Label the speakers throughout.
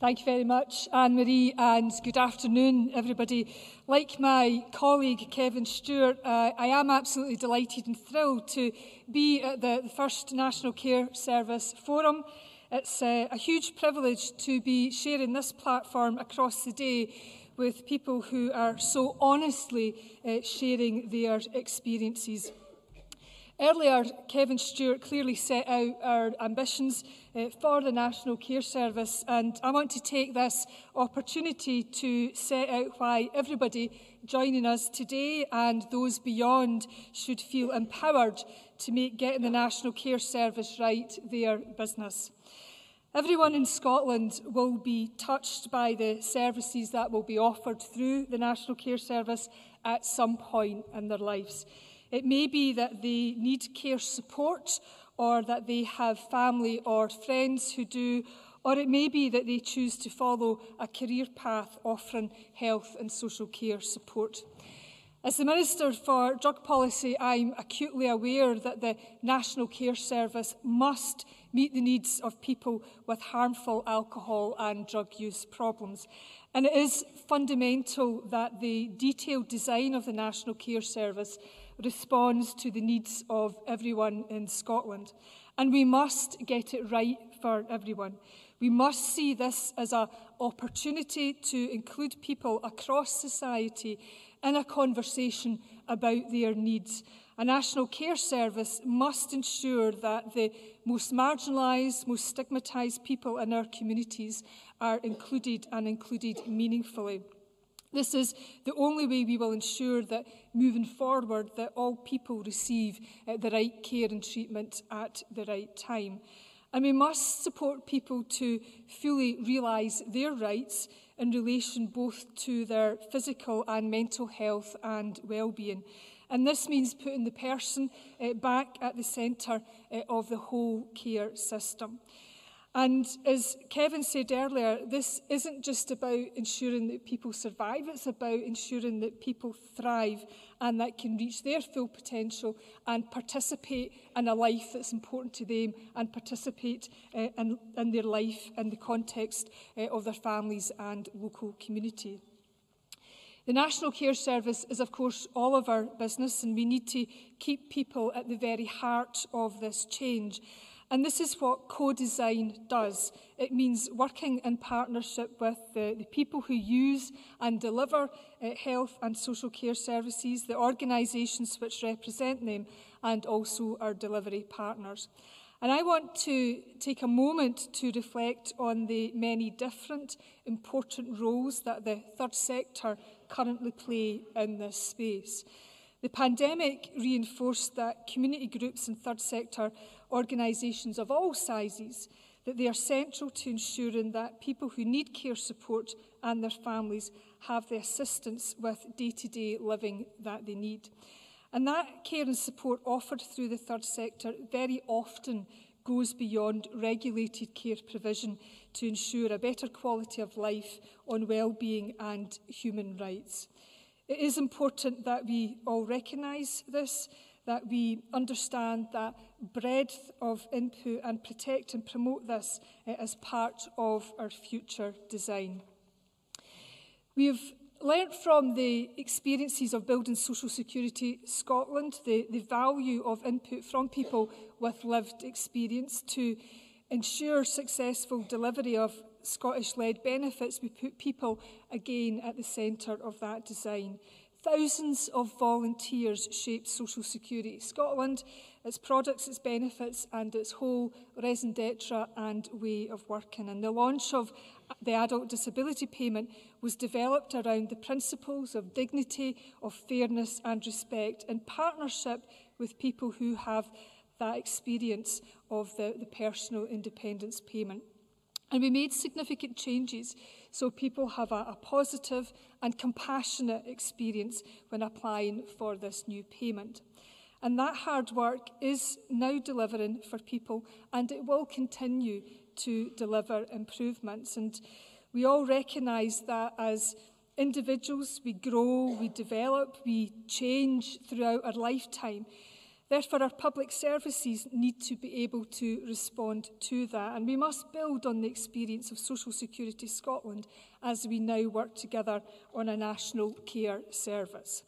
Speaker 1: Thank you very much, Anne-Marie, and good afternoon, everybody. Like my colleague, Kevin Stewart, uh, I am absolutely delighted and thrilled to be at the, the first National Care Service Forum. It's uh, a huge privilege to be sharing this platform across the day with people who are so honestly uh, sharing their experiences. Earlier, Kevin Stewart clearly set out our ambitions uh, for the National Care Service, and I want to take this opportunity to set out why everybody joining us today and those beyond should feel empowered to make getting the National Care Service right their business. Everyone in Scotland will be touched by the services that will be offered through the National Care Service at some point in their lives. It may be that they need care support or that they have family or friends who do, or it may be that they choose to follow a career path offering health and social care support. As the Minister for Drug Policy, I'm acutely aware that the National Care Service must meet the needs of people with harmful alcohol and drug use problems. And it is fundamental that the detailed design of the National Care Service responds to the needs of everyone in Scotland. And we must get it right for everyone. We must see this as an opportunity to include people across society in a conversation about their needs A National Care Service must ensure that the most marginalised, most stigmatised people in our communities are included and included meaningfully. This is the only way we will ensure that moving forward that all people receive uh, the right care and treatment at the right time. And we must support people to fully realise their rights in relation both to their physical and mental health and well-being. And this means putting the person uh, back at the centre uh, of the whole care system. And as Kevin said earlier, this isn't just about ensuring that people survive, it's about ensuring that people thrive and that can reach their full potential and participate in a life that's important to them and participate uh, in, in their life in the context uh, of their families and local community. The National Care Service is, of course, all of our business, and we need to keep people at the very heart of this change. And this is what co-design does. It means working in partnership with the, the people who use and deliver uh, health and social care services, the organisations which represent them, and also our delivery partners. And I want to take a moment to reflect on the many different important roles that the third sector currently play in this space. The pandemic reinforced that community groups and third sector organisations of all sizes that they are central to ensuring that people who need care support and their families have the assistance with day-to-day -day living that they need. And that care and support offered through the third sector very often goes beyond regulated care provision to ensure a better quality of life on well-being and human rights. It is important that we all recognise this, that we understand that breadth of input and protect and promote this eh, as part of our future design. We have learnt from the experiences of building Social Security Scotland, the, the value of input from people with lived experience to ensure successful delivery of Scottish-led benefits, we put people again at the centre of that design. Thousands of volunteers shape Social Security Scotland, its products, its benefits and its whole raison d'etre and way of working. And the launch of the adult disability payment was developed around the principles of dignity, of fairness and respect in partnership with people who have that experience of the, the personal independence payment. And we made significant changes so people have a, a positive and compassionate experience when applying for this new payment. And that hard work is now delivering for people and it will continue to deliver improvements. And we all recognise that as individuals, we grow, we develop, we change throughout our lifetime. Therefore, our public services need to be able to respond to that, and we must build on the experience of Social Security Scotland as we now work together on a national care service.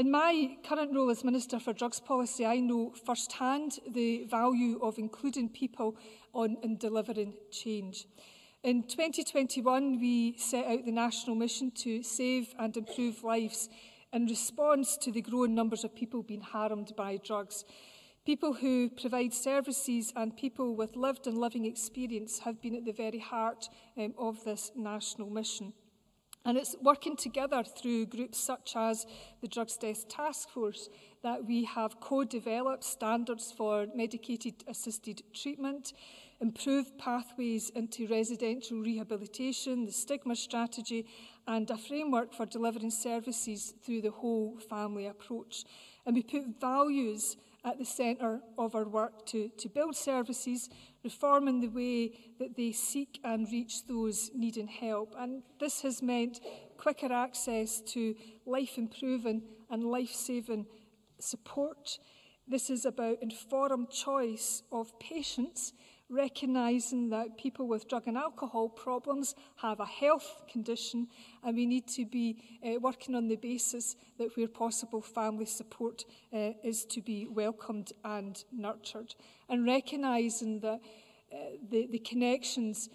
Speaker 1: In my current role as Minister for Drugs Policy, I know firsthand the value of including people on in delivering change. In 2021, we set out the national mission to save and improve lives in response to the growing numbers of people being harmed by drugs. People who provide services and people with lived and living experience have been at the very heart um, of this national mission. And it's working together through groups such as the Drugs Death Task Force that we have co-developed standards for medicated assisted treatment, improved pathways into residential rehabilitation, the stigma strategy, and a framework for delivering services through the whole family approach. And we put values at the centre of our work to, to build services, reforming the way that they seek and reach those needing help. And this has meant quicker access to life-improving and life-saving support. This is about informed choice of patients recognising that people with drug and alcohol problems have a health condition and we need to be uh, working on the basis that where possible family support uh, is to be welcomed and nurtured and recognising that uh, the, the connections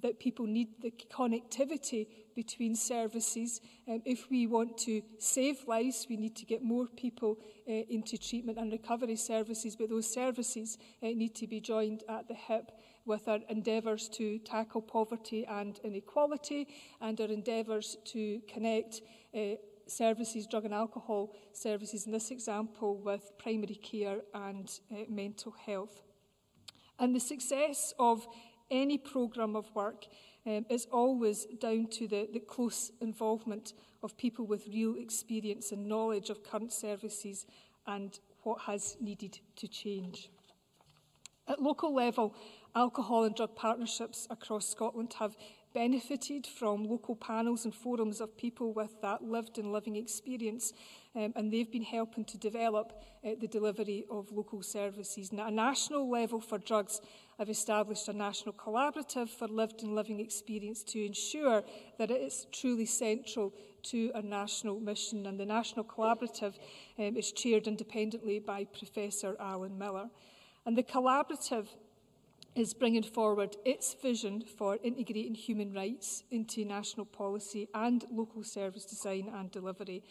Speaker 1: that people need the connectivity between services. Um, if we want to save lives, we need to get more people uh, into treatment and recovery services, but those services uh, need to be joined at the hip with our endeavours to tackle poverty and inequality and our endeavours to connect uh, services, drug and alcohol services in this example with primary care and uh, mental health. And the success of any programme of work um, is always down to the, the close involvement of people with real experience and knowledge of current services and what has needed to change. At local level, alcohol and drug partnerships across Scotland have benefited from local panels and forums of people with that lived and living experience, um, and they've been helping to develop uh, the delivery of local services. And at a national level for drugs, I've established a national collaborative for lived and living experience to ensure that it is truly central to a national mission. And the national collaborative um, is chaired independently by Professor Alan Miller. And the collaborative is bringing forward its vision for integrating human rights into national policy and local service design and delivery.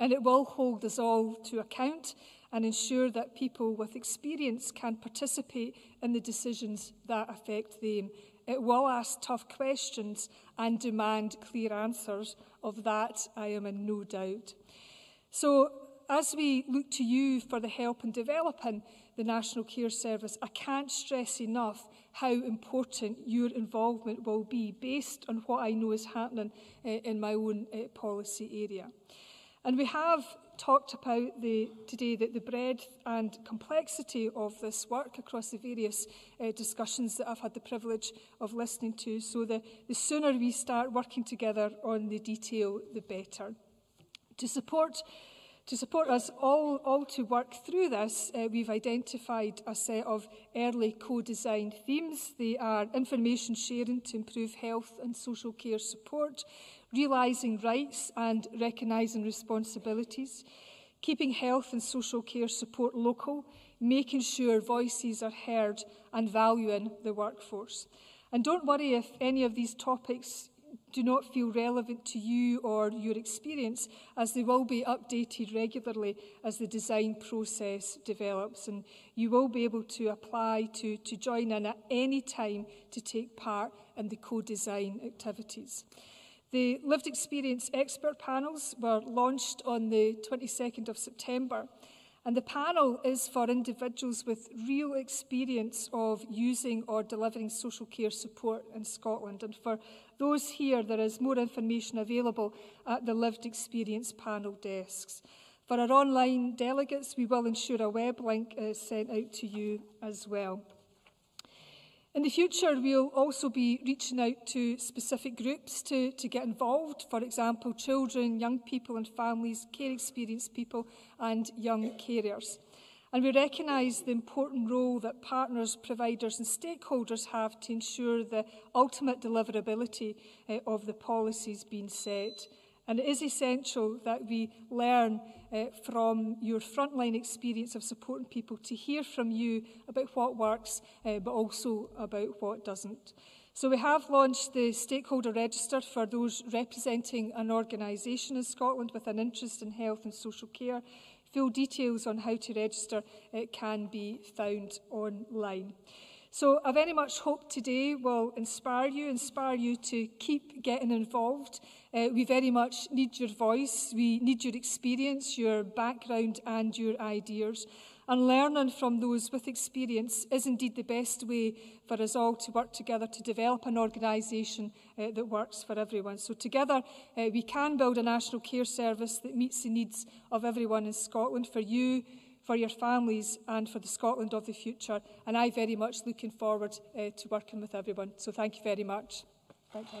Speaker 1: And it will hold us all to account and ensure that people with experience can participate in the decisions that affect them. It will ask tough questions and demand clear answers. Of that, I am in no doubt. So, as we look to you for the help in developing the National Care Service, I can't stress enough how important your involvement will be based on what I know is happening uh, in my own uh, policy area. And we have talked about the, today that the breadth and complexity of this work across the various uh, discussions that I've had the privilege of listening to. So the, the sooner we start working together on the detail, the better. To support To support us all, all to work through this, uh, we've identified a set of early co-designed themes. They are information sharing to improve health and social care support, realising rights and recognising responsibilities, keeping health and social care support local, making sure voices are heard and valuing the workforce. And don't worry if any of these topics do not feel relevant to you or your experience, as they will be updated regularly as the design process develops. And you will be able to apply to, to join in at any time to take part in the co design activities. The lived experience expert panels were launched on the 22nd of September. And the panel is for individuals with real experience of using or delivering social care support in Scotland. And for those here, there is more information available at the lived experience panel desks. For our online delegates, we will ensure a web link is sent out to you as well. In the future, we'll also be reaching out to specific groups to, to get involved, for example, children, young people and families, care experienced people and young carers. And we recognise the important role that partners, providers and stakeholders have to ensure the ultimate deliverability uh, of the policies being set. And it is essential that we learn uh, from your frontline experience of supporting people to hear from you about what works, uh, but also about what doesn't. So we have launched the stakeholder register for those representing an organisation in Scotland with an interest in health and social care. Full details on how to register can be found online. So I very much hope today will inspire you, inspire you to keep getting involved. Uh, we very much need your voice, we need your experience, your background and your ideas and learning from those with experience is indeed the best way for us all to work together to develop an organisation uh, that works for everyone. So together uh, we can build a national care service that meets the needs of everyone in Scotland for you, for your families and for the Scotland of the future. And I very much looking forward uh, to working with everyone. So thank you very much. Thank you,